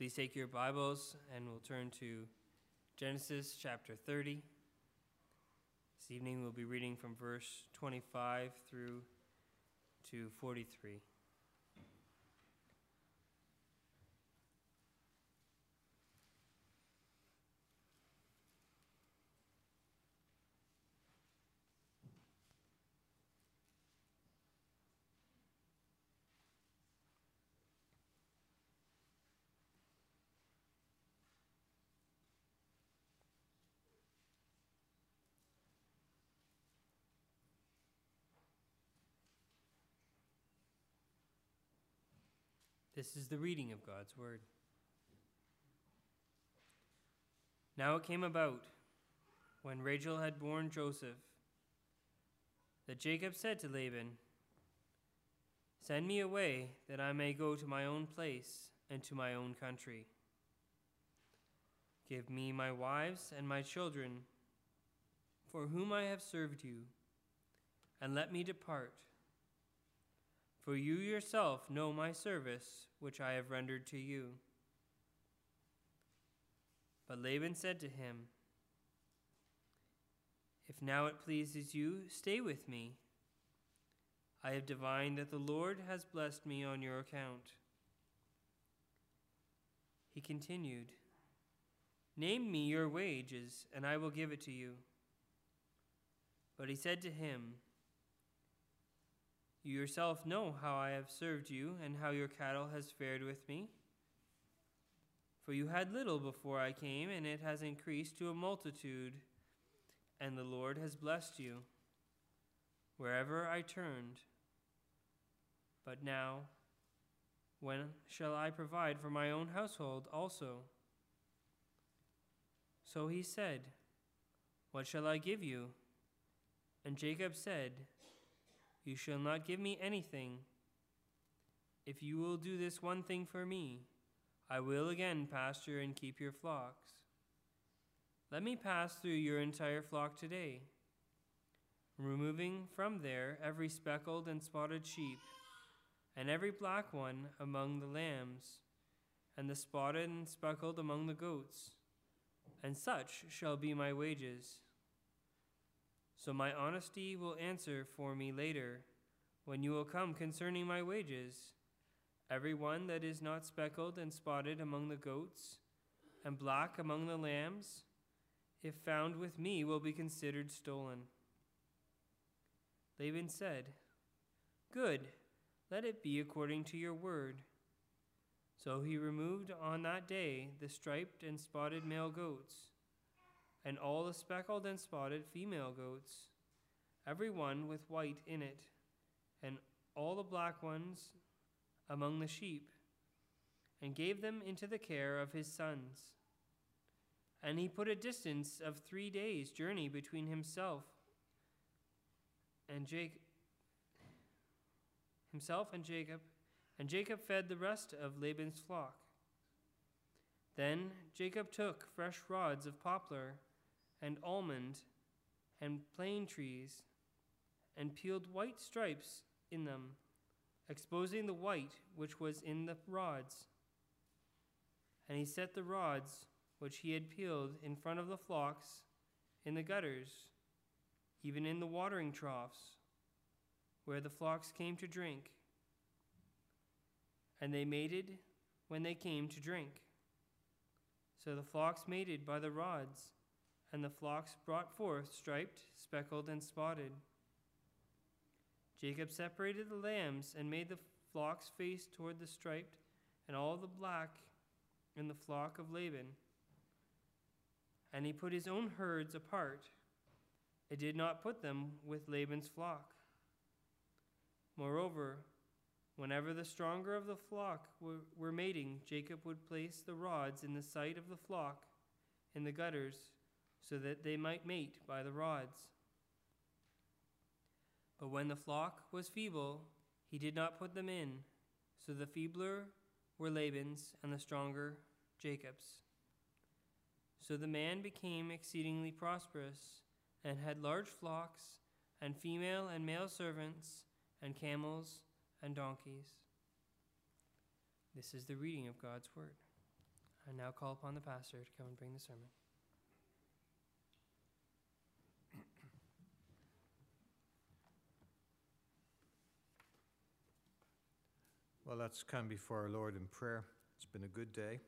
Please take your Bibles and we'll turn to Genesis chapter 30. This evening we'll be reading from verse 25 through to 43. This is the reading of God's Word. Now it came about, when Rachel had borne Joseph, that Jacob said to Laban, Send me away, that I may go to my own place and to my own country. Give me my wives and my children, for whom I have served you, and let me depart for you yourself know my service, which I have rendered to you. But Laban said to him, If now it pleases you, stay with me. I have divined that the Lord has blessed me on your account. He continued, Name me your wages, and I will give it to you. But he said to him, you yourself know how I have served you and how your cattle has fared with me. For you had little before I came, and it has increased to a multitude, and the Lord has blessed you wherever I turned. But now, when shall I provide for my own household also? So he said, What shall I give you? And Jacob said, you shall not give me anything. If you will do this one thing for me, I will again pasture and keep your flocks. Let me pass through your entire flock today, removing from there every speckled and spotted sheep, and every black one among the lambs, and the spotted and speckled among the goats, and such shall be my wages. So my honesty will answer for me later, when you will come concerning my wages. Every one that is not speckled and spotted among the goats, and black among the lambs, if found with me, will be considered stolen. Laban said, Good, let it be according to your word. So he removed on that day the striped and spotted male goats and all the speckled and spotted female goats, every one with white in it, and all the black ones among the sheep, and gave them into the care of his sons. And he put a distance of three days' journey between himself and Jacob, himself and Jacob, and Jacob fed the rest of Laban's flock. Then Jacob took fresh rods of poplar and almond and plane trees and peeled white stripes in them, exposing the white which was in the rods. And he set the rods which he had peeled in front of the flocks in the gutters, even in the watering troughs, where the flocks came to drink. And they mated when they came to drink. So the flocks mated by the rods and the flocks brought forth striped, speckled, and spotted. Jacob separated the lambs and made the flocks face toward the striped, and all the black in the flock of Laban. And he put his own herds apart. It did not put them with Laban's flock. Moreover, whenever the stronger of the flock were, were mating, Jacob would place the rods in the sight of the flock in the gutters so that they might mate by the rods. But when the flock was feeble, he did not put them in, so the feebler were Laban's and the stronger Jacob's. So the man became exceedingly prosperous and had large flocks and female and male servants and camels and donkeys. This is the reading of God's word. I now call upon the pastor to come and bring the sermon. Well, let's come before our Lord in prayer. It's been a good day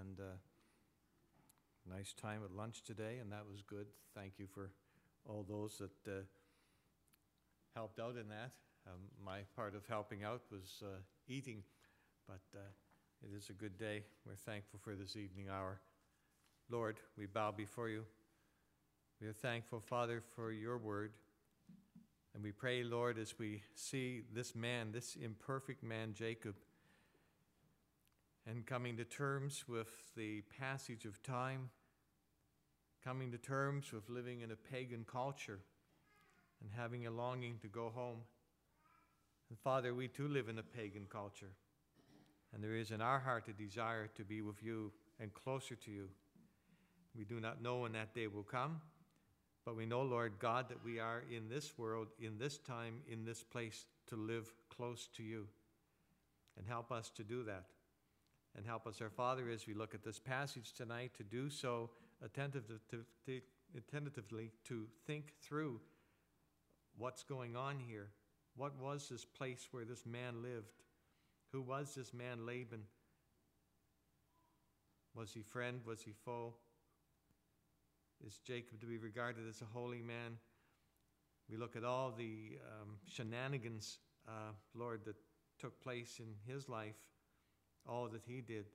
and uh, nice time at lunch today, and that was good. Thank you for all those that uh, helped out in that. Um, my part of helping out was uh, eating, but uh, it is a good day. We're thankful for this evening hour. Lord, we bow before you. We are thankful, Father, for your word. And we pray, Lord, as we see this man, this imperfect man, Jacob, and coming to terms with the passage of time, coming to terms with living in a pagan culture, and having a longing to go home. And Father, we too live in a pagan culture. And there is in our heart a desire to be with you and closer to you. We do not know when that day will come, but we know, Lord God, that we are in this world, in this time, in this place to live close to you. And help us to do that. And help us, our Father, as we look at this passage tonight, to do so attentively to think through what's going on here. What was this place where this man lived? Who was this man, Laban? Was he friend? Was he foe? Is Jacob to be regarded as a holy man? We look at all the um, shenanigans, uh, Lord, that took place in his life, all that he did.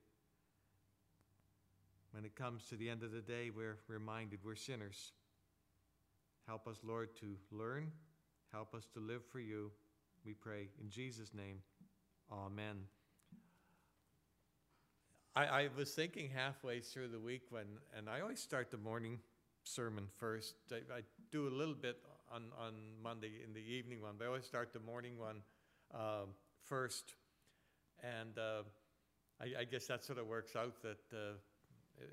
When it comes to the end of the day, we're reminded we're sinners. Help us, Lord, to learn. Help us to live for you. We pray in Jesus' name. Amen. I, I was thinking halfway through the week when, and I always start the morning sermon first. I, I do a little bit on, on Monday in the evening one, but I always start the morning one uh, first. And uh, I, I, guess that sort of works out that uh,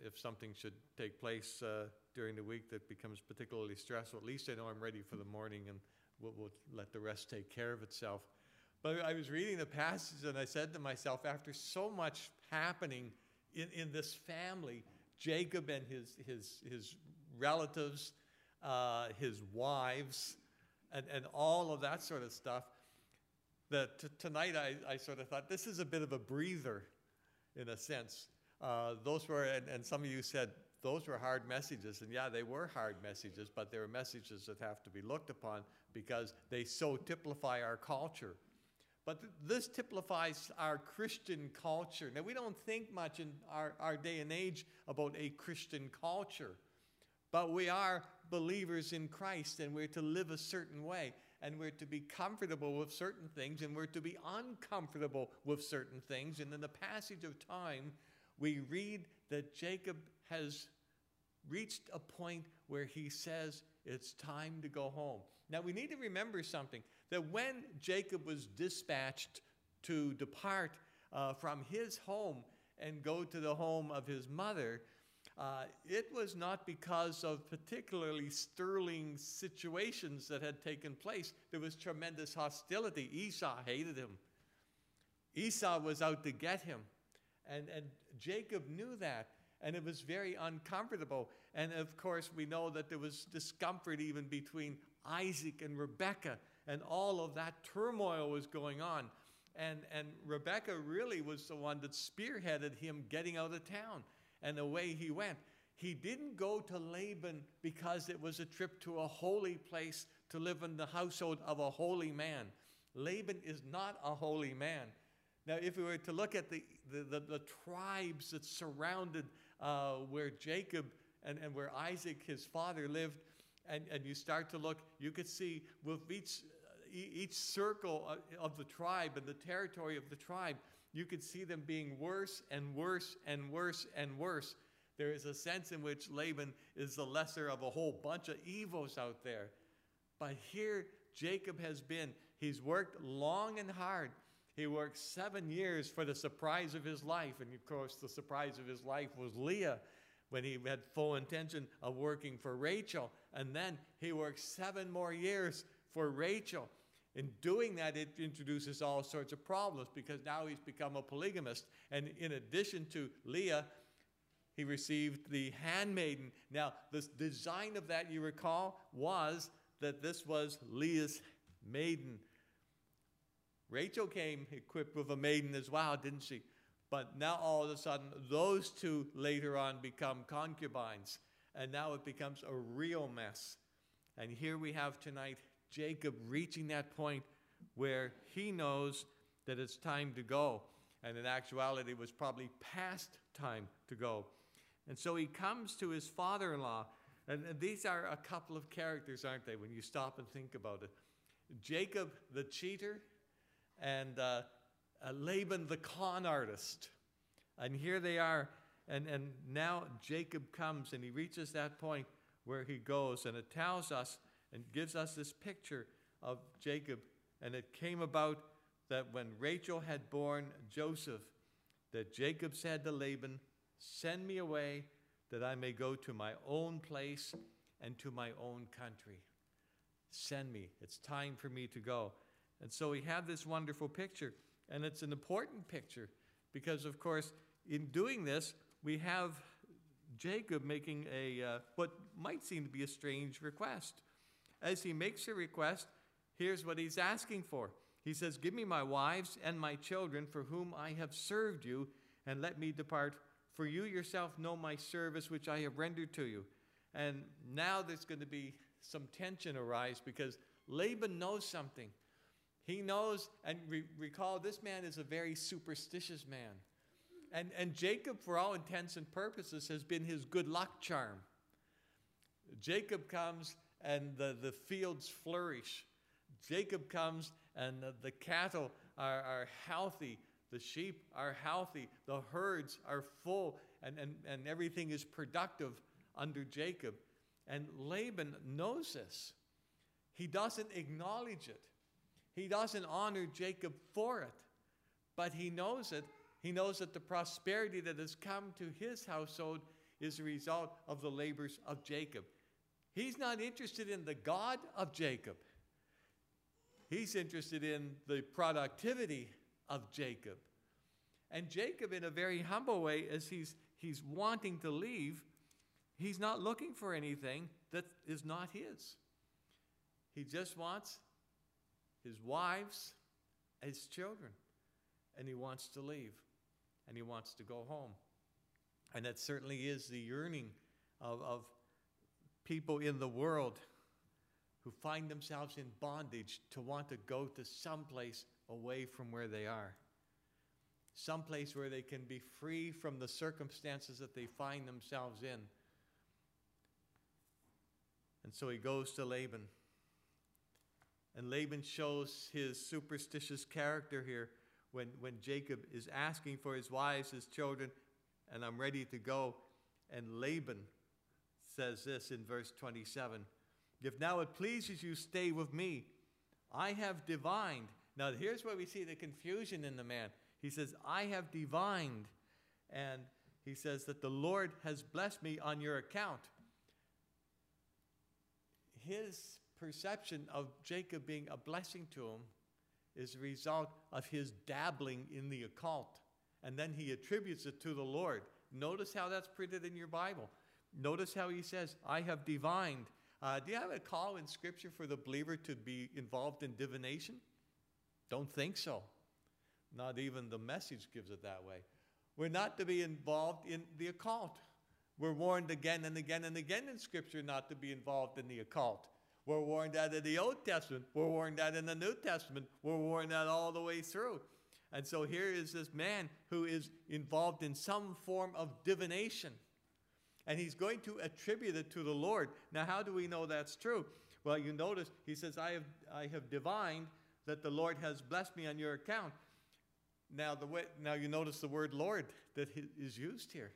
if something should take place uh, during the week that becomes particularly stressful, at least I know I'm ready for the morning and we'll, we'll let the rest take care of itself. But I was reading the passage and I said to myself, after so much happening in, in this family, Jacob and his, his, his relatives, uh, his wives, and, and all of that sort of stuff. That t- tonight I, I sort of thought this is a bit of a breather in a sense. Uh, those were, and, and some of you said those were hard messages. And yeah, they were hard messages, but they were messages that have to be looked upon because they so typify our culture. But th- this typifies our Christian culture. Now, we don't think much in our, our day and age about a Christian culture. But we are believers in Christ and we're to live a certain way and we're to be comfortable with certain things and we're to be uncomfortable with certain things. And in the passage of time, we read that Jacob has reached a point where he says it's time to go home. Now we need to remember something that when Jacob was dispatched to depart uh, from his home and go to the home of his mother, uh, it was not because of particularly sterling situations that had taken place. There was tremendous hostility. Esau hated him. Esau was out to get him. And, and Jacob knew that. And it was very uncomfortable. And of course, we know that there was discomfort even between Isaac and Rebekah. And all of that turmoil was going on. And, and Rebekah really was the one that spearheaded him getting out of town and away he went. He didn't go to Laban because it was a trip to a holy place to live in the household of a holy man. Laban is not a holy man. Now, if we were to look at the, the, the, the tribes that surrounded uh, where Jacob and, and where Isaac, his father, lived, and, and you start to look, you could see with each, each circle of the tribe and the territory of the tribe, you could see them being worse and worse and worse and worse. There is a sense in which Laban is the lesser of a whole bunch of evils out there. But here, Jacob has been. He's worked long and hard. He worked seven years for the surprise of his life. And of course, the surprise of his life was Leah when he had full intention of working for Rachel. And then he worked seven more years for Rachel. In doing that, it introduces all sorts of problems because now he's become a polygamist. And in addition to Leah, he received the handmaiden. Now, the design of that, you recall, was that this was Leah's maiden. Rachel came equipped with a maiden as well, didn't she? But now all of a sudden, those two later on become concubines. And now it becomes a real mess. And here we have tonight Jacob reaching that point where he knows that it's time to go. And in actuality, it was probably past time to go. And so he comes to his father in law. And these are a couple of characters, aren't they, when you stop and think about it? Jacob the cheater and uh, uh, Laban the con artist. And here they are. And, and now Jacob comes and he reaches that point where he goes. And it tells us and gives us this picture of Jacob. And it came about that when Rachel had borne Joseph, that Jacob said to Laban, Send me away that I may go to my own place and to my own country. Send me. It's time for me to go. And so we have this wonderful picture. And it's an important picture because, of course, in doing this, we have Jacob making a uh, what might seem to be a strange request. As he makes a request, here's what he's asking for. He says, Give me my wives and my children for whom I have served you, and let me depart. For you yourself know my service which I have rendered to you. And now there's going to be some tension arise because Laban knows something. He knows, and re- recall, this man is a very superstitious man. And, and Jacob, for all intents and purposes, has been his good luck charm. Jacob comes and the, the fields flourish. Jacob comes and the, the cattle are, are healthy. The sheep are healthy. The herds are full. And, and, and everything is productive under Jacob. And Laban knows this. He doesn't acknowledge it. He doesn't honor Jacob for it, but he knows it. He knows that the prosperity that has come to his household is a result of the labors of Jacob. He's not interested in the God of Jacob. He's interested in the productivity of Jacob. And Jacob, in a very humble way, as he's, he's wanting to leave, he's not looking for anything that is not his. He just wants his wives, his children, and he wants to leave and he wants to go home. And that certainly is the yearning of, of people in the world who find themselves in bondage to want to go to some place away from where they are. Some place where they can be free from the circumstances that they find themselves in. And so he goes to Laban. And Laban shows his superstitious character here when, when Jacob is asking for his wives, his children, and I'm ready to go. And Laban says this in verse 27 If now it pleases you, stay with me. I have divined. Now, here's where we see the confusion in the man. He says, I have divined. And he says that the Lord has blessed me on your account. His perception of Jacob being a blessing to him is a result of his dabbling in the occult. And then he attributes it to the Lord. Notice how that's printed in your Bible. Notice how he says, I have divined. Uh, do you have a call in Scripture for the believer to be involved in divination? Don't think so. Not even the message gives it that way. We're not to be involved in the occult. We're warned again and again and again in Scripture not to be involved in the occult. We're warned that in the Old Testament. We're warned that in the New Testament. We're warned that all the way through. And so here is this man who is involved in some form of divination. And he's going to attribute it to the Lord. Now, how do we know that's true? Well, you notice he says, I have, I have divined that the Lord has blessed me on your account. Now, the way, now you notice the word Lord that is used here.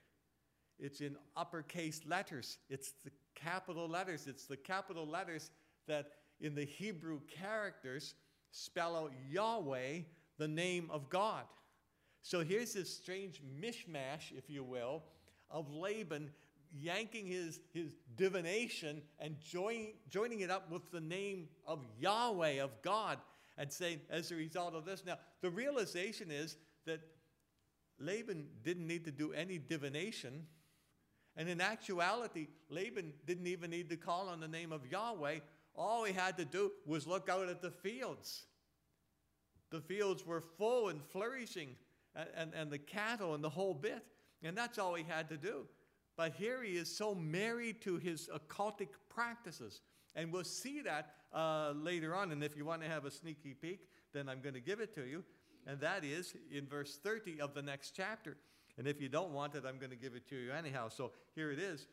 It's in uppercase letters. It's the capital letters. It's the capital letters that in the Hebrew characters spell out Yahweh, the name of God. So here's this strange mishmash, if you will, of Laban yanking his, his divination and join, joining it up with the name of Yahweh, of God, and saying, as a result of this. Now, the realization is that Laban didn't need to do any divination And in actuality, Laban didn't even need to call on the name of Yahweh. All he had to do was look out at the fields. The fields were full and flourishing, and, and, and the cattle and the whole bit. And that's all he had to do. But here he is so married to his occultic practices. And we'll see that uh, later on. And if you want to have a sneaky peek, then I'm going to give it to you. And that is in verse 30 of the next chapter. And if you don't want it, I'm going to give it to you anyhow. So here it is.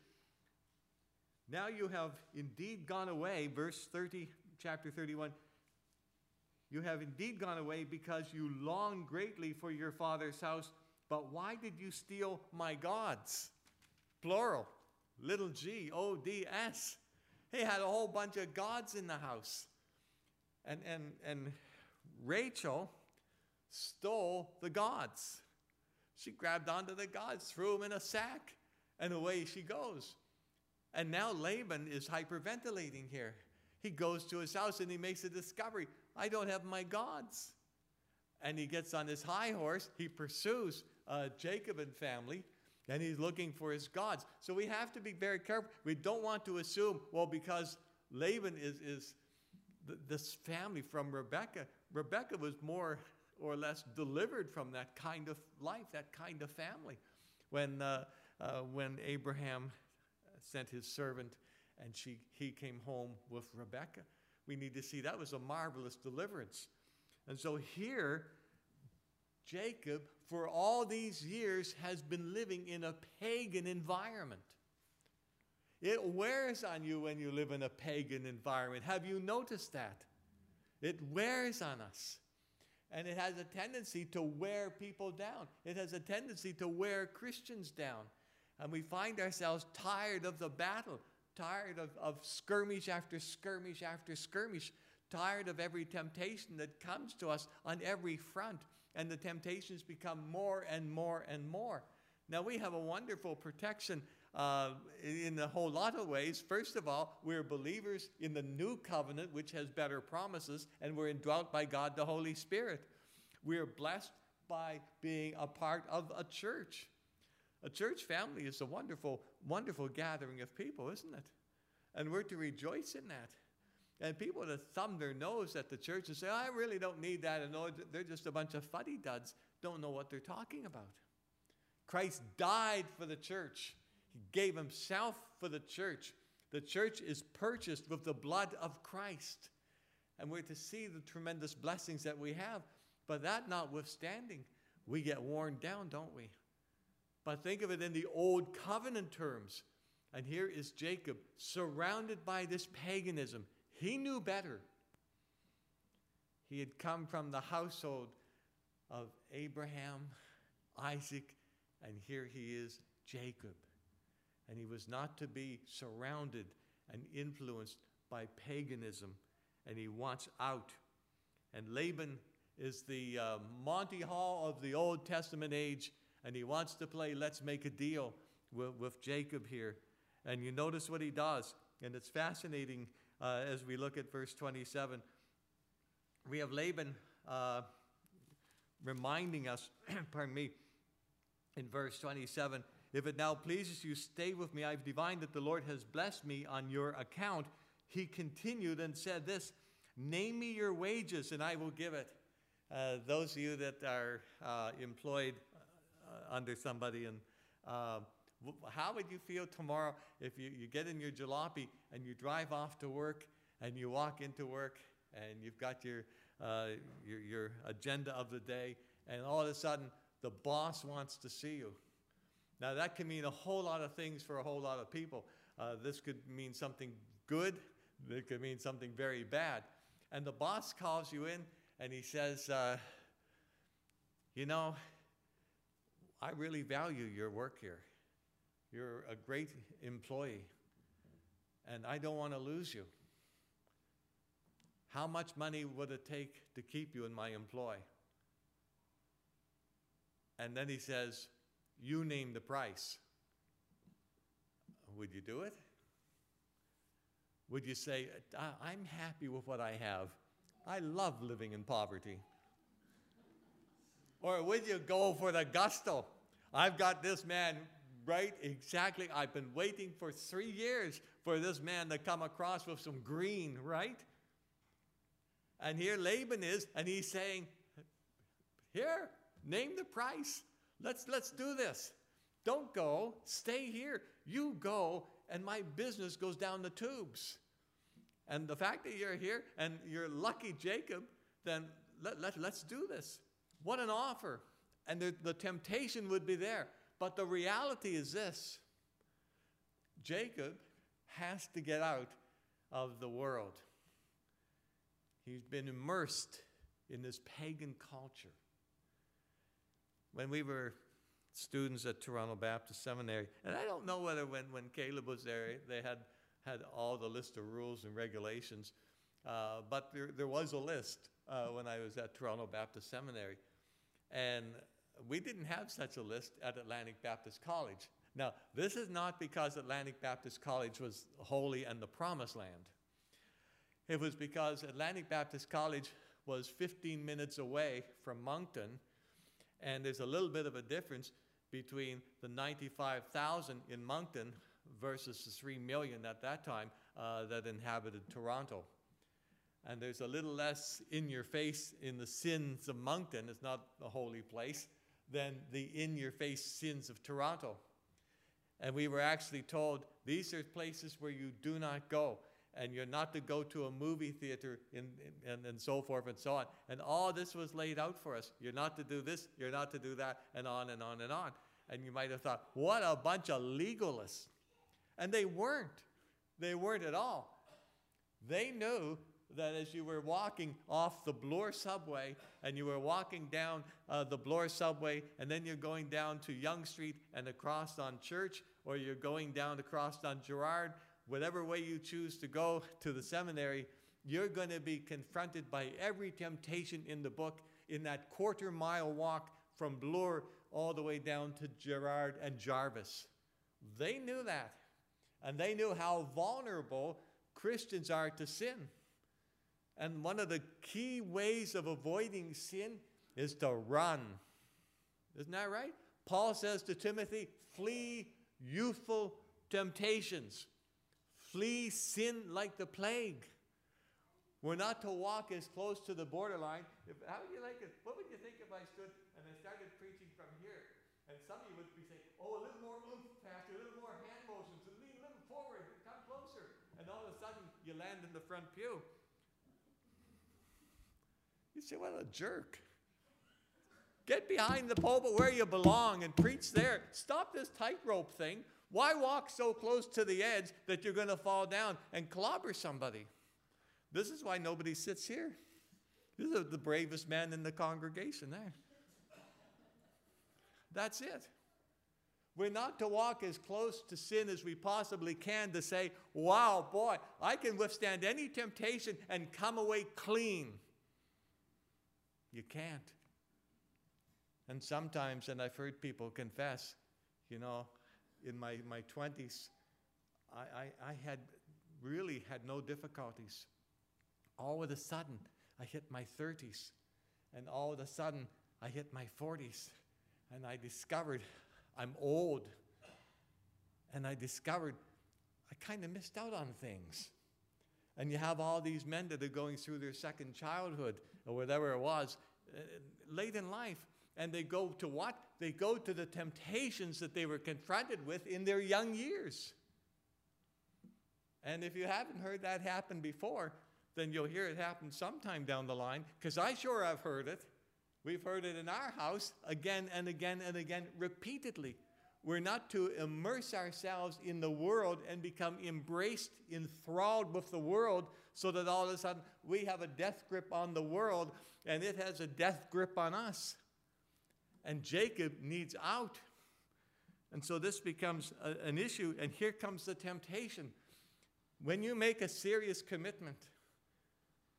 Now you have indeed gone away, verse 30, chapter 31. You have indeed gone away because you long greatly for your father's house. But why did you steal my gods? Plural, little g, O D S. He had a whole bunch of gods in the house. And, and, and Rachel stole the gods. She grabbed onto the gods, threw them in a sack, and away she goes. And now Laban is hyperventilating here. He goes to his house and he makes a discovery I don't have my gods. And he gets on his high horse, he pursues uh, Jacob and family, and he's looking for his gods. So we have to be very careful. We don't want to assume, well, because Laban is, is th- this family from Rebecca, Rebecca was more or less delivered from that kind of life, that kind of family. When, uh, uh, when Abraham sent his servant and she, he came home with Rebecca, we need to see that was a marvelous deliverance. And so here, Jacob, for all these years, has been living in a pagan environment. It wears on you when you live in a pagan environment. Have you noticed that? It wears on us. And it has a tendency to wear people down. It has a tendency to wear Christians down. And we find ourselves tired of the battle, tired of, of skirmish after skirmish after skirmish, tired of every temptation that comes to us on every front. And the temptations become more and more and more. Now, we have a wonderful protection uh, in a whole lot of ways. First of all, we're believers in the new covenant, which has better promises, and we're indwelt by God the Holy Spirit. We're blessed by being a part of a church. A church family is a wonderful, wonderful gathering of people, isn't it? And we're to rejoice in that. And people that thumb their nose at the church and say, I really don't need that, and they're just a bunch of fuddy duds, don't know what they're talking about. Christ died for the church. He gave himself for the church. The church is purchased with the blood of Christ. And we're to see the tremendous blessings that we have. But that notwithstanding, we get worn down, don't we? But think of it in the old covenant terms. And here is Jacob surrounded by this paganism. He knew better. He had come from the household of Abraham, Isaac, and here he is, Jacob and he was not to be surrounded and influenced by paganism, and he wants out. And Laban is the uh, Monty Hall of the Old Testament age, and he wants to play let's make a deal with, with Jacob here. And you notice what he does, and it's fascinating uh, as we look at verse 27. We have Laban uh, reminding us, pardon me, in verse 27 if it now pleases you, stay with me. I've divined that the Lord has blessed me on your account. He continued and said this Name me your wages, and I will give it. Uh, those of you that are uh, employed uh, under somebody, and uh, how would you feel tomorrow if you, you get in your jalopy and you drive off to work and you walk into work and you've got your, uh, your, your agenda of the day, and all of a sudden the boss wants to see you? Now, that can mean a whole lot of things for a whole lot of people. Uh, this could mean something good, it could mean something very bad. And the boss calls you in and he says, uh, You know, I really value your work here. You're a great employee, and I don't want to lose you. How much money would it take to keep you in my employ? And then he says, you name the price. Would you do it? Would you say, I'm happy with what I have? I love living in poverty. Or would you go for the gusto? I've got this man right, exactly. I've been waiting for three years for this man to come across with some green, right? And here Laban is, and he's saying, Here, name the price. Let's, let's do this. Don't go, stay here. You go, and my business goes down the tubes. And the fact that you're here and you're lucky, Jacob, then let, let, let's do this. What an offer. And the, the temptation would be there. But the reality is this Jacob has to get out of the world. He's been immersed in this pagan culture. When we were students at Toronto Baptist Seminary, and I don't know whether when, when Caleb was there, they had, had all the list of rules and regulations, uh, but there, there was a list uh, when I was at Toronto Baptist Seminary. And we didn't have such a list at Atlantic Baptist College. Now, this is not because Atlantic Baptist College was holy and the promised land. It was because Atlantic Baptist College was 15 minutes away from Moncton, and there's a little bit of a difference between the 95,000 in Moncton versus the 3 million at that time uh, that inhabited Toronto. And there's a little less in your face in the sins of Moncton, it's not a holy place, than the in your face sins of Toronto. And we were actually told these are places where you do not go and you're not to go to a movie theater in, and, and so forth and so on. And all this was laid out for us. You're not to do this, you're not to do that, and on and on and on. And you might have thought, what a bunch of legalists. And they weren't. They weren't at all. They knew that as you were walking off the Bloor subway and you were walking down uh, the Bloor subway and then you're going down to Yonge Street and across on Church or you're going down across on Gerrard whatever way you choose to go to the seminary, you're going to be confronted by every temptation in the book in that quarter mile walk from Bloor all the way down to Gerrard and Jarvis. They knew that. And they knew how vulnerable Christians are to sin. And one of the key ways of avoiding sin is to run. Isn't that right? Paul says to Timothy, flee youthful temptations. Flee sin like the plague. We're not to walk as close to the borderline. If, how would you like it? What would you think if I stood and I started preaching from here? And some of you would be saying, oh, a little more oomph, Pastor, a little more hand motions, lean a little forward, come closer. And all of a sudden, you land in the front pew. You say, what a jerk. Get behind the pulpit where you belong and preach there. Stop this tightrope thing. Why walk so close to the edge that you're going to fall down and clobber somebody? This is why nobody sits here. This is the bravest man in the congregation there. That's it. We're not to walk as close to sin as we possibly can to say, wow, boy, I can withstand any temptation and come away clean. You can't. And sometimes, and I've heard people confess, you know, in my, my 20s, I, I, I had really had no difficulties. All of a sudden, I hit my 30s, and all of a sudden, I hit my 40s, and I discovered I'm old. And I discovered I kind of missed out on things. And you have all these men that are going through their second childhood or whatever it was uh, late in life. And they go to what? They go to the temptations that they were confronted with in their young years. And if you haven't heard that happen before, then you'll hear it happen sometime down the line, because I sure have heard it. We've heard it in our house again and again and again, repeatedly. We're not to immerse ourselves in the world and become embraced, enthralled with the world, so that all of a sudden we have a death grip on the world and it has a death grip on us and Jacob needs out. And so this becomes a, an issue, and here comes the temptation. When you make a serious commitment,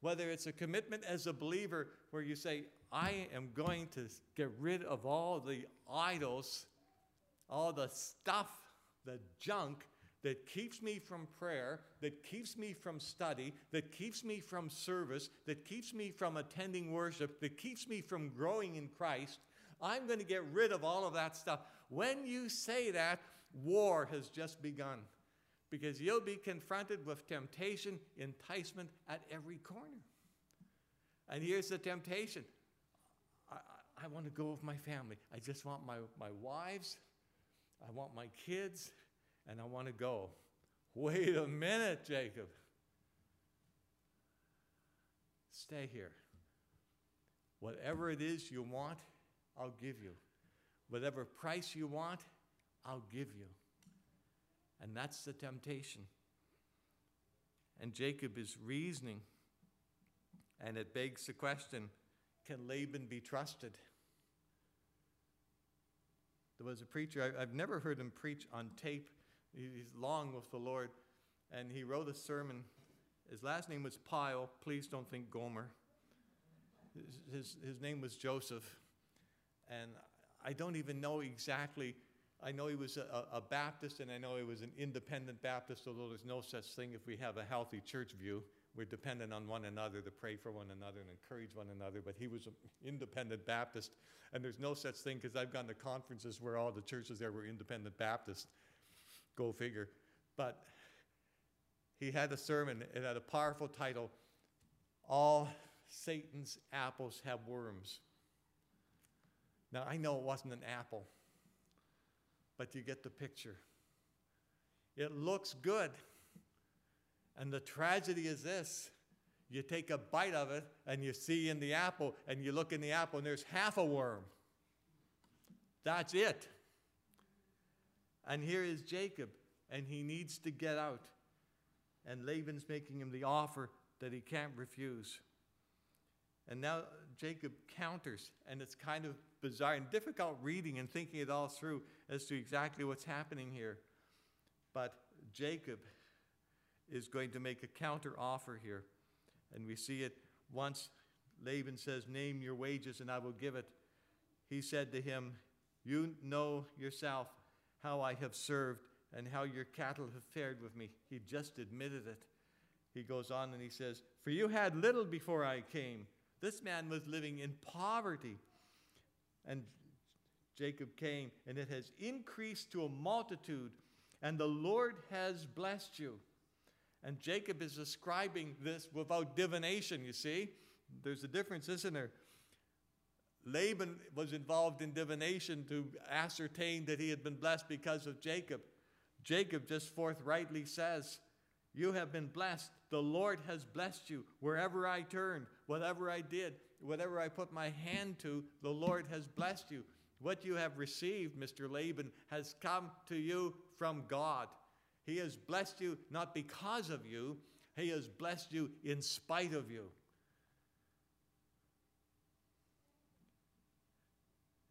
whether it's a commitment as a believer where you say, I am going to get rid of all the idols, all the stuff, the junk that keeps me from prayer, that keeps me from study, that keeps me from service, that keeps me from attending worship, that keeps me from growing in Christ, I'm going to get rid of all of that stuff. When you say that, war has just begun because you'll be confronted with temptation, enticement at every corner. And here's the temptation I, I, I want to go with my family. I just want my, my wives, I want my kids, and I want to go. Wait a minute, Jacob. Stay here. Whatever it is you want, I'll give you. Whatever price you want, I'll give you. And that's the temptation. And Jacob is reasoning. And it begs the question can Laban be trusted? There was a preacher, I, have never heard him preach on tape. He's long with the Lord. And he wrote a sermon. His last name was Pyle. Please don't think Gomer. His, his, name was Joseph. And I don't even know exactly I know he was a, a, Baptist and I know he was an independent Baptist, although there's no such thing if we have a healthy church view. We're dependent on one another to pray for one another and encourage one another. But he was an independent Baptist, and there's no such thing because I've gone to conferences where all the churches there were independent Baptist. Go figure. But he had a sermon, it had a powerful title All Satan's Apples Have Worms. Now, I know it wasn't an apple but you get the picture. It looks good. And the tragedy is this you take a bite of it and you see in the apple, and you look in the apple, and there's half a worm. That's it. And here is Jacob, and he needs to get out. And Laban's making him the offer that he can't refuse. And now Jacob counters, and it's kind of bizarre and difficult reading and thinking it all through as to exactly what's happening here. But Jacob is going to make a counter offer here. And we see it once Laban says, Name your wages and I will give it. He said to him, You know yourself how I have served and how your cattle have fared with me. He just admitted it. He goes on and he says, For you had little before I came this man was living in poverty. And Jacob came, and it has increased to a multitude, and the Lord has blessed you. And Jacob is describing this without divination, you see. There's a difference, isn't there? Laban was involved in divination to ascertain that he had been blessed because of Jacob. Jacob just forthrightly says, You have been blessed. The Lord has blessed you wherever I turned. Whatever I did, whatever I put my hand to, the Lord has blessed you. What you have received, Mr. Laban, has come to you from God. He has blessed you not because of you, He has blessed you in spite of you.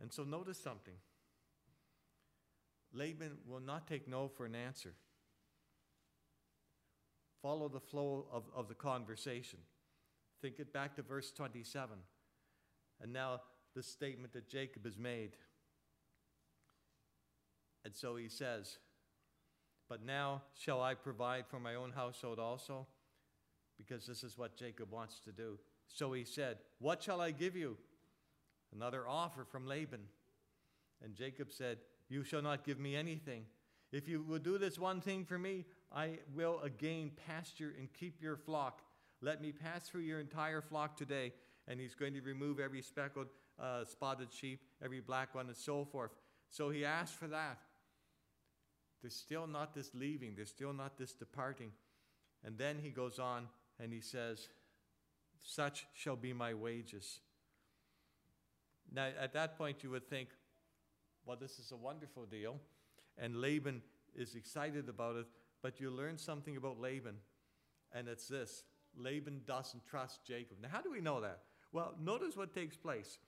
And so notice something. Laban will not take no for an answer. Follow the flow of, of the conversation. Think it back to verse 27. And now the statement that Jacob has made. And so he says, But now shall I provide for my own household also? Because this is what Jacob wants to do. So he said, What shall I give you? Another offer from Laban. And Jacob said, You shall not give me anything. If you will do this one thing for me, I will again pasture and keep your flock. Let me pass through your entire flock today. And he's going to remove every speckled, uh, spotted sheep, every black one, and so forth. So he asked for that. There's still not this leaving, there's still not this departing. And then he goes on and he says, Such shall be my wages. Now, at that point, you would think, well, this is a wonderful deal. And Laban is excited about it, but you learn something about Laban, and it's this Laban doesn't trust Jacob. Now, how do we know that? Well, notice what takes place.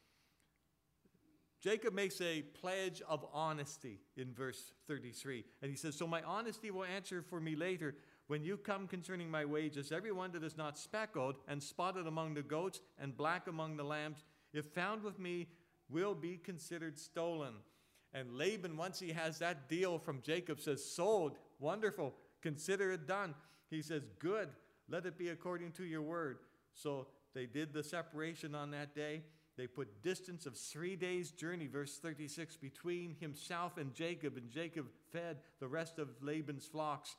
Jacob makes a pledge of honesty in verse 33. And he says, So my honesty will answer for me later. When you come concerning my wages, every one that is not speckled and spotted among the goats and black among the lambs, if found with me, will be considered stolen. And Laban, once he has that deal from Jacob, says, Sold, wonderful, consider it done. He says, Good, let it be according to your word. So they did the separation on that day, They put distance of three days' journey, verse 36, between himself and Jacob, and Jacob fed the rest of Laban's flocks.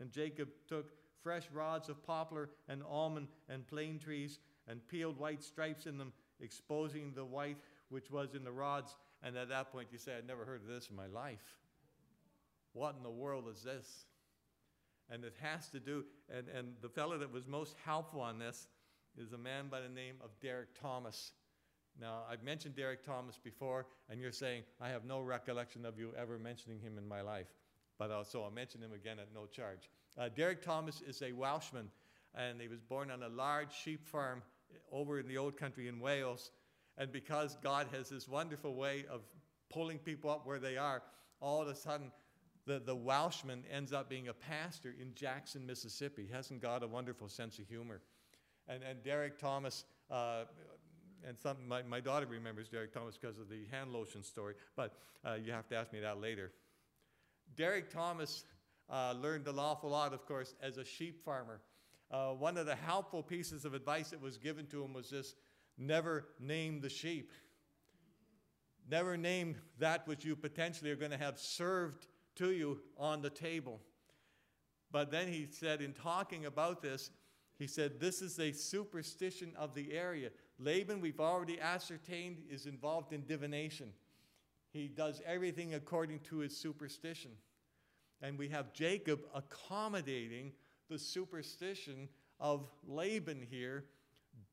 And Jacob took fresh rods of poplar and almond and plane trees and peeled white stripes in them, exposing the white which was in the rods. And at that point, you say, I'd never heard of this in my life. What in the world is this? And it has to do, and, and the fellow that was most helpful on this is a man by the name of Derek Thomas. Now, I've mentioned Derek Thomas before, and you're saying, I have no recollection of you ever mentioning him in my life. But uh, so I'll mention him again at no charge. Uh, Derek Thomas is a Welshman, and he was born on a large sheep farm over in the old country in Wales. And because God has this wonderful way of pulling people up where they are, all of a sudden, the, the Welshman ends up being a pastor in Jackson, Mississippi. Hasn't got a wonderful sense of humor? And, and Derek Thomas, uh, and some, my, my daughter remembers Derek Thomas because of the hand lotion story, but uh, you have to ask me that later. Derek Thomas uh, learned an awful lot, of course, as a sheep farmer. Uh, one of the helpful pieces of advice that was given to him was this never name the sheep. Never name that which you potentially are going to have served to you on the table. But then he said, in talking about this, he said, This is a superstition of the area. Laban, we've already ascertained, is involved in divination. He does everything according to his superstition. And we have Jacob accommodating the superstition of Laban here,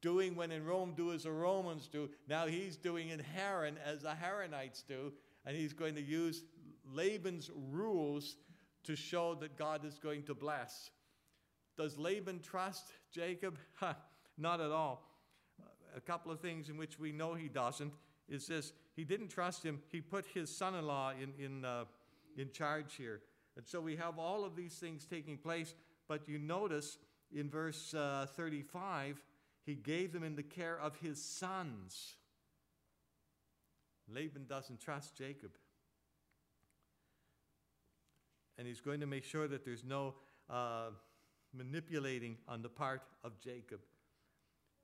doing when in Rome, do as the Romans do. Now he's doing in Haran as the Haranites do, and he's going to use Laban's rules to show that God is going to bless. Does Laban trust Jacob? not at all. A couple of things in which we know he doesn't is this he didn't trust him, he put his son in law in, in, uh, in charge here. And so we have all of these things taking place, but you notice in verse uh, 35, he gave them in the care of his sons. Laban doesn't trust Jacob. And he's going to make sure that there's no uh, manipulating on the part of Jacob.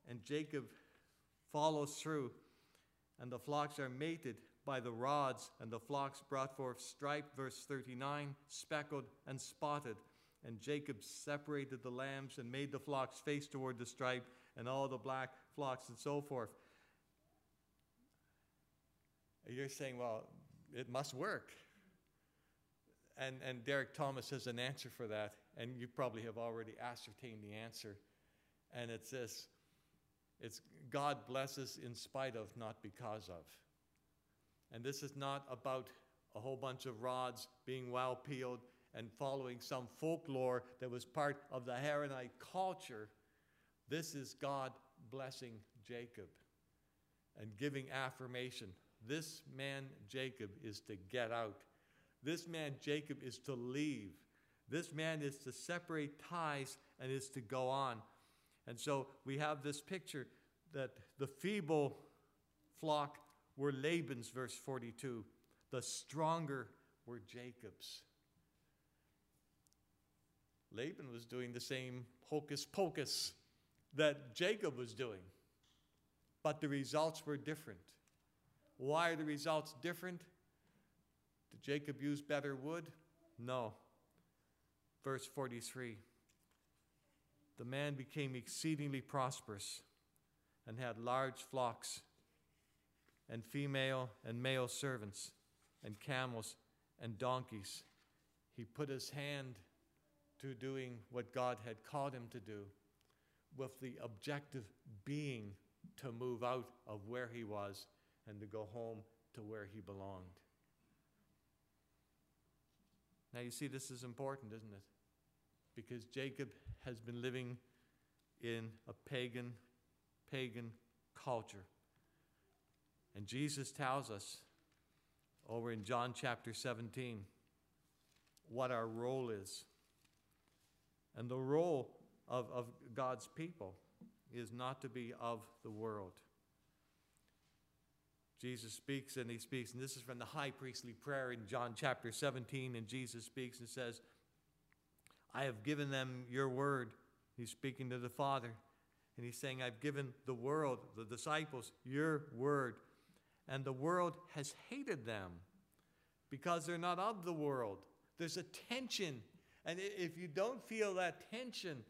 And Jacob follows through, and the flocks are mated by the rods, and the flocks brought forth striped, verse 39, speckled and spotted. And Jacob separated the lambs and made the flocks face toward the stripe, and all the black flocks, and so forth. You're saying, well, it must work. And, and Derek Thomas has an answer for that, and you probably have already ascertained the answer. And it's this it's God blesses in spite of, not because of. And this is not about a whole bunch of rods being well peeled and following some folklore that was part of the Haranite culture. This is God blessing Jacob and giving affirmation. This man, Jacob, is to get out. This man, Jacob, is to leave. This man is to separate ties and is to go on. And so we have this picture that the feeble flock were Laban's, verse 42. The stronger were Jacob's. Laban was doing the same hocus pocus that Jacob was doing, but the results were different. Why are the results different? Did Jacob use better wood? No. Verse 43 The man became exceedingly prosperous and had large flocks and female and male servants and camels and donkeys. He put his hand to doing what God had called him to do, with the objective being to move out of where he was and to go home to where he belonged. Now, you see, this is important, isn't it? Because Jacob has been living in a pagan, pagan culture. And Jesus tells us over in John chapter 17 what our role is. And the role of, of God's people is not to be of the world. Jesus speaks and he speaks, and this is from the high priestly prayer in John chapter 17. And Jesus speaks and says, I have given them your word. He's speaking to the Father. And he's saying, I've given the world, the disciples, your word. And the world has hated them because they're not of the world. There's a tension. And if you don't feel that tension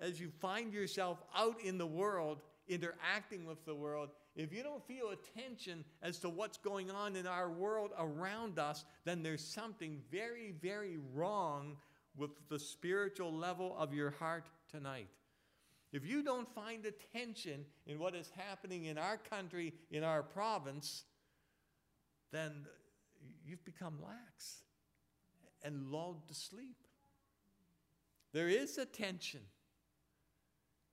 as you find yourself out in the world, interacting with the world, if you don't feel a tension as to what's going on in our world around us, then there's something very, very wrong with the spiritual level of your heart tonight. If you don't find a tension in what is happening in our country, in our province, then you've become lax and lulled to sleep. There is a tension.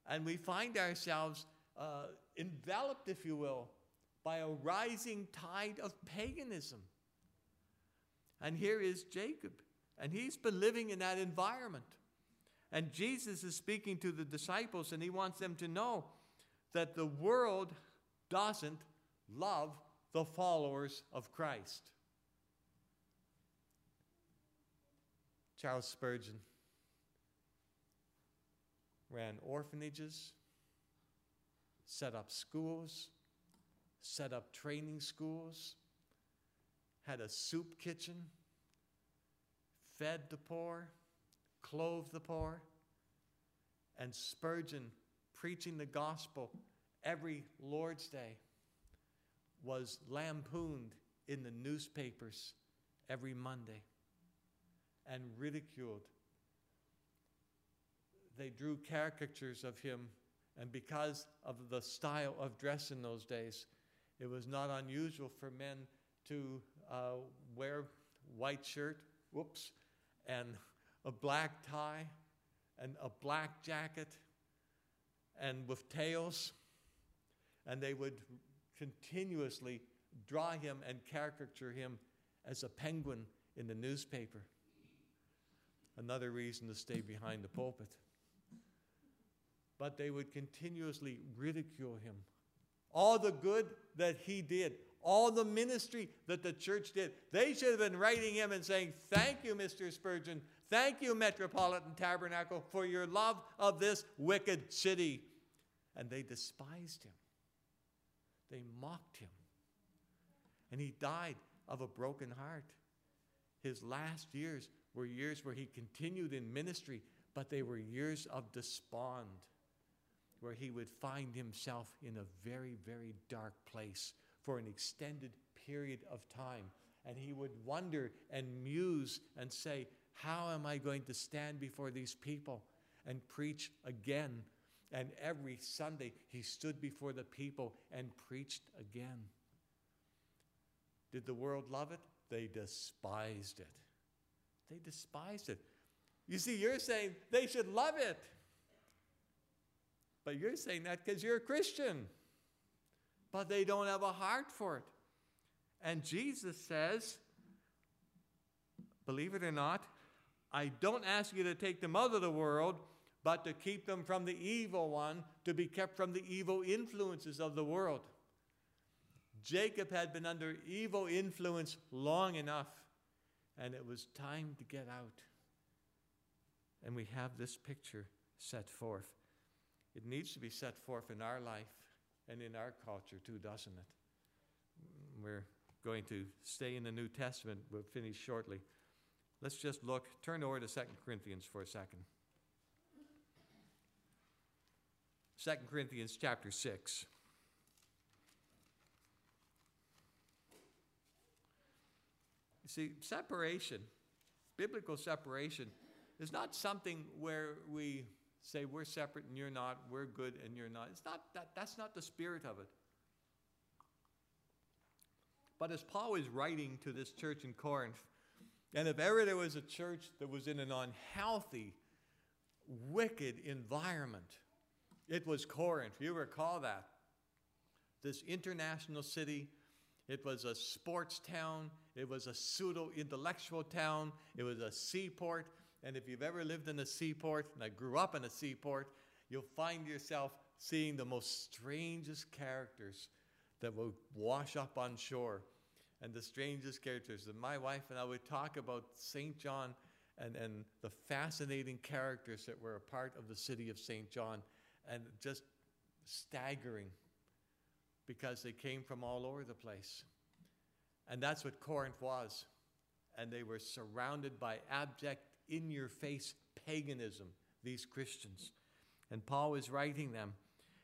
And we find ourselves uh, enveloped, if you will, by a rising tide of paganism. And here is Jacob, and he's been living in that environment. And Jesus is speaking to the disciples, and he wants them to know that the world doesn't love the followers of Christ. Charles Spurgeon. Ran orphanages, set up schools, set up training schools, had a soup kitchen, fed the poor, clothed the poor, and Spurgeon preaching the gospel every Lord's Day was lampooned in the newspapers every Monday and ridiculed. They drew caricatures of him, and because of the style of dress in those days, it was not unusual for men to uh, wear white shirt, whoops, and a black tie and a black jacket and with tails, and they would continuously draw him and caricature him as a penguin in the newspaper. Another reason to stay behind the pulpit. But they would continuously ridicule him. All the good that he did, all the ministry that the church did, they should have been writing him and saying, Thank you, Mr. Spurgeon. Thank you, Metropolitan Tabernacle, for your love of this wicked city. And they despised him, they mocked him. And he died of a broken heart. His last years were years where he continued in ministry, but they were years of despond, where he would find himself in a very, very dark place for an extended period of time. And he would wonder and muse and say, How am I going to stand before these people and preach again? And every Sunday he stood before the people and preached again. Did the world love it? They despised it. They despised it. You see, you're saying they should love it. But you're saying that because you're a Christian. But they don't have a heart for it. And Jesus says, believe it or not, I don't ask you to take them out of the world, but to keep them from the evil one, to be kept from the evil influences of the world. Jacob had been under evil influence long enough, and it was time to get out. And we have this picture set forth. It needs to be set forth in our life and in our culture too, doesn't it? We're going to stay in the New Testament. We'll finish shortly. Let's just look, turn over to 2 Corinthians for a second. 2 Corinthians chapter 6. See, separation, biblical separation, is not something where we say we're separate and you're not, we're good and you're not. It's not that, that's not the spirit of it. But as Paul is writing to this church in Corinth, and if ever there was a church that was in an unhealthy, wicked environment, it was Corinth. You recall that. This international city, it was a sports town, it was a pseudo intellectual town, it was a seaport. And if you've ever lived in a seaport, and I grew up in a seaport, you'll find yourself seeing the most strangest characters that will wash up on shore. And the strangest characters. And my wife and I would talk about St. John and, and the fascinating characters that were a part of the city of St. John. and just staggering because they came from all over the place. And that's what Corinth was. And they were surrounded by abject, in your face paganism, these Christians. And Paul is writing them,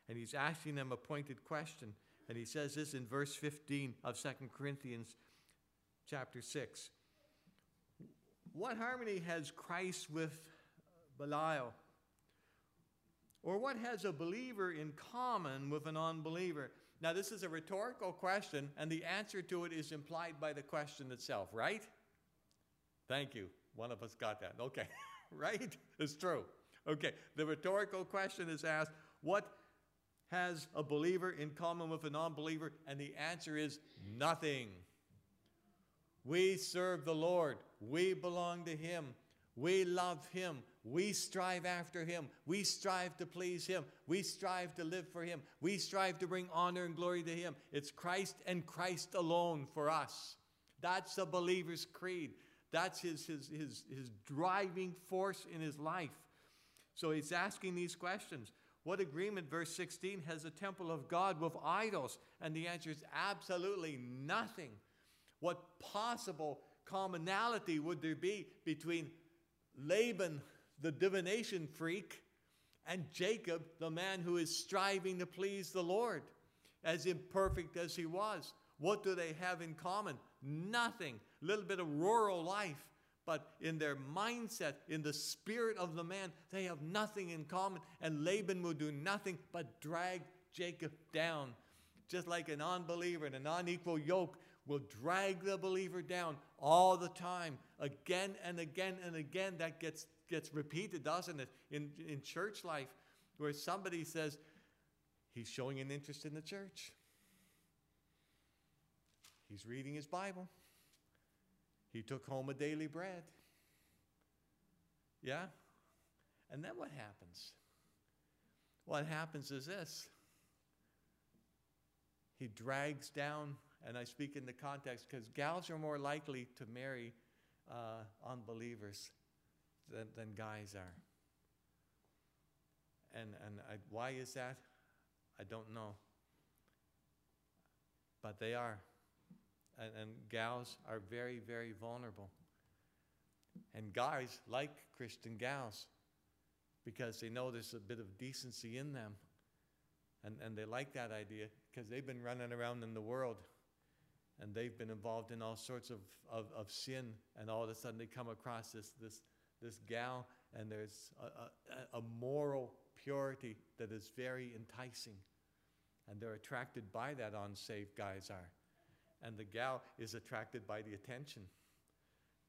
and he's asking them a pointed question. And he says this in verse 15 of 2 Corinthians chapter 6. What harmony has Christ with Belial? Or what has a believer in common with an unbeliever? Now, this is a rhetorical question, and the answer to it is implied by the question itself, right? Thank you. One of us got that. Okay, right? It's true. Okay, the rhetorical question is asked What has a believer in common with a non believer? And the answer is nothing. We serve the Lord, we belong to Him, we love Him, we strive after Him, we strive to please Him, we strive to live for Him, we strive to bring honor and glory to Him. It's Christ and Christ alone for us. That's a believer's creed. That's his, his, his, his driving force in his life. So he's asking these questions. What agreement, verse 16, has the temple of God with idols? And the answer is absolutely nothing. What possible commonality would there be between Laban, the divination freak, and Jacob, the man who is striving to please the Lord, as imperfect as he was? What do they have in common? Nothing. A little bit of rural life, but in their mindset, in the spirit of the man, they have nothing in common. And Laban will do nothing but drag Jacob down. Just like an unbeliever and an unequal yoke will drag the believer down all the time, again and again and again. That gets, gets repeated, doesn't it, in, in church life, where somebody says, He's showing an interest in the church. He's reading his Bible. He took home a daily bread. Yeah? And then what happens? What happens is this he drags down, and I speak in the context because gals are more likely to marry uh, unbelievers than, than guys are. And, and I, why is that? I don't know. But they are and, and gals are very, very vulnerable. And guys like Christian gals because they know there's a bit of decency in them. And, and they like that idea because they've been running around in the world and they've been involved in all sorts of, of, of sin. And all of a sudden they come across this, this, this gal and there's a, a, a moral purity that is very enticing. And they're attracted by that unsaved guys are and the gal is attracted by the attention.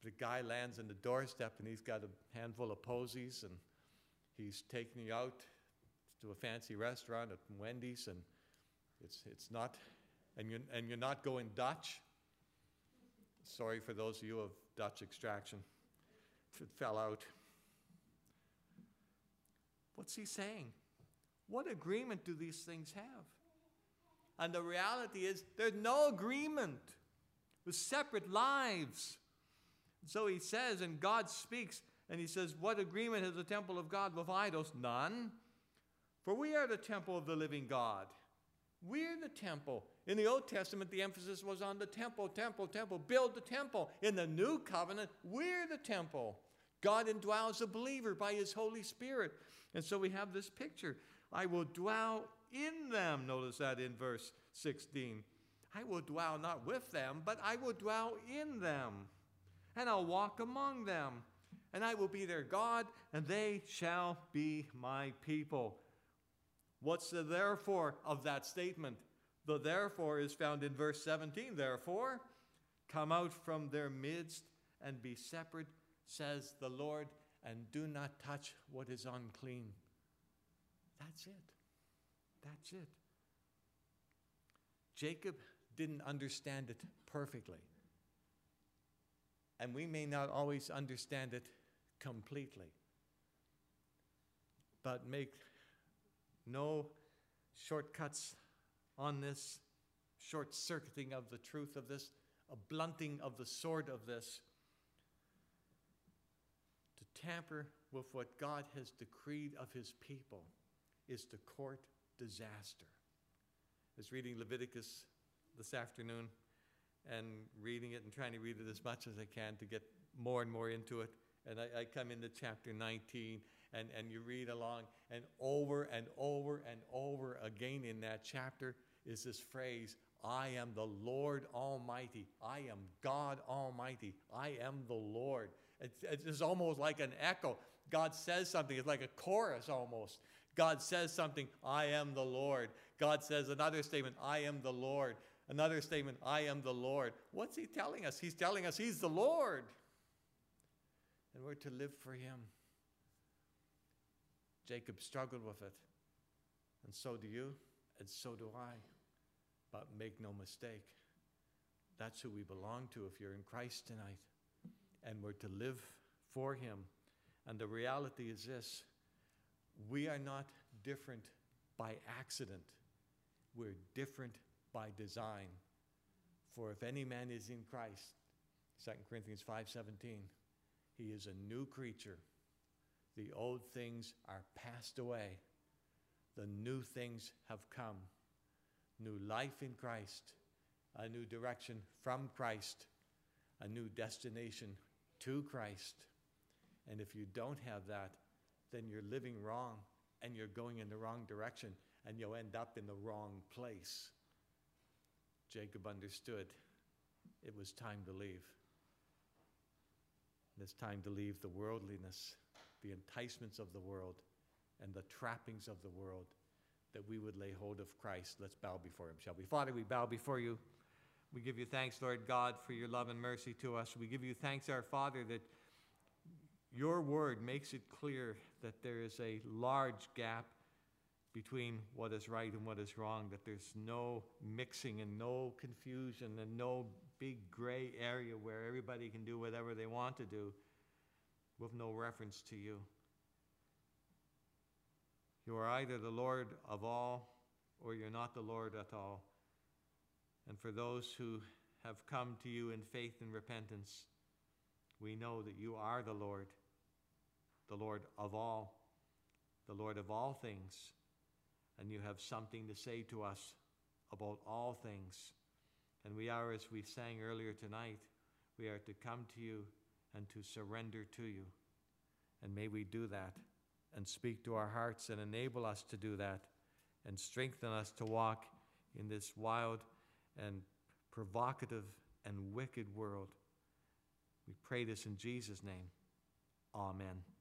The guy lands on the doorstep and he's got a handful of posies and he's taking you out to a fancy restaurant at Wendy's and it's, it's not, and you're, and you're not going Dutch. Sorry for those of you of Dutch extraction. It fell out. What's he saying? What agreement do these things have? And the reality is, there's no agreement with separate lives. So he says, and God speaks, and he says, What agreement has the temple of God with idols? None. For we are the temple of the living God. We're the temple. In the Old Testament, the emphasis was on the temple, temple, temple. Build the temple. In the New Covenant, we're the temple. God indwells a believer by his Holy Spirit. And so we have this picture. I will dwell in them. Notice that in verse 16. I will dwell not with them, but I will dwell in them. And I'll walk among them. And I will be their God, and they shall be my people. What's the therefore of that statement? The therefore is found in verse 17. Therefore, come out from their midst and be separate, says the Lord, and do not touch what is unclean. That's it. That's it. Jacob didn't understand it perfectly. And we may not always understand it completely. But make no shortcuts on this, short circuiting of the truth of this, a blunting of the sword of this, to tamper with what God has decreed of his people is to court disaster. I was reading Leviticus this afternoon and reading it and trying to read it as much as I can to get more and more into it. And I, I come into chapter 19 and, and you read along, and over and over and over again in that chapter is this phrase I am the Lord Almighty. I am God Almighty. I am the Lord. It's, it's almost like an echo. God says something, it's like a chorus almost. God says something, I am the Lord. God says another statement, I am the Lord. Another statement, I am the Lord. What's he telling us? He's telling us he's the Lord. And we're to live for him. Jacob struggled with it. And so do you, and so do I. But make no mistake, that's who we belong to if you're in Christ tonight. And we're to live for him. And the reality is this we are not different by accident, we're different by design. For if any man is in Christ, 2 Corinthians 5:17, he is a new creature. The old things are passed away. The new things have come. New life in Christ, a new direction from Christ, a new destination to Christ. And if you don't have that, then you're living wrong and you're going in the wrong direction and you'll end up in the wrong place. Jacob understood it was time to leave. And it's time to leave the worldliness, the enticements of the world, and the trappings of the world, that we would lay hold of Christ. Let's bow before Him, shall we? Father, we bow before you. We give you thanks, Lord God, for your love and mercy to us. We give you thanks, our Father, that your word makes it clear that there is a large gap between what is right and what is wrong, that there's no mixing and no confusion and no big gray area where everybody can do whatever they want to do with no reference to you. You are either the Lord of all or you're not the Lord at all. And for those who have come to you in faith and repentance, we know that you are the Lord, the Lord of all, the Lord of all things, and you have something to say to us about all things. And we are, as we sang earlier tonight, we are to come to you and to surrender to you. And may we do that and speak to our hearts and enable us to do that and strengthen us to walk in this wild and provocative and wicked world. We pray this in Jesus' name. Amen.